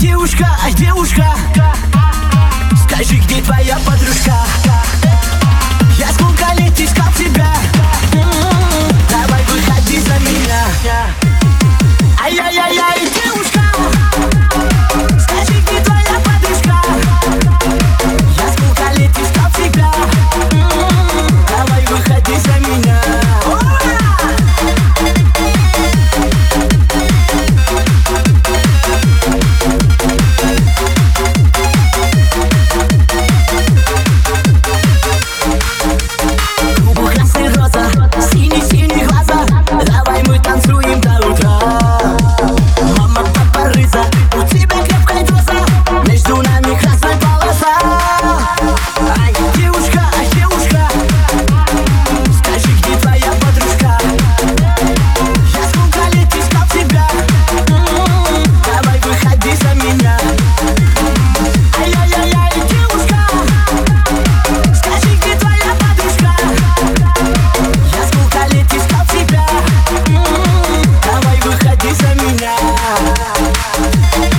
девушка, девушка. Скажи, где твоя out.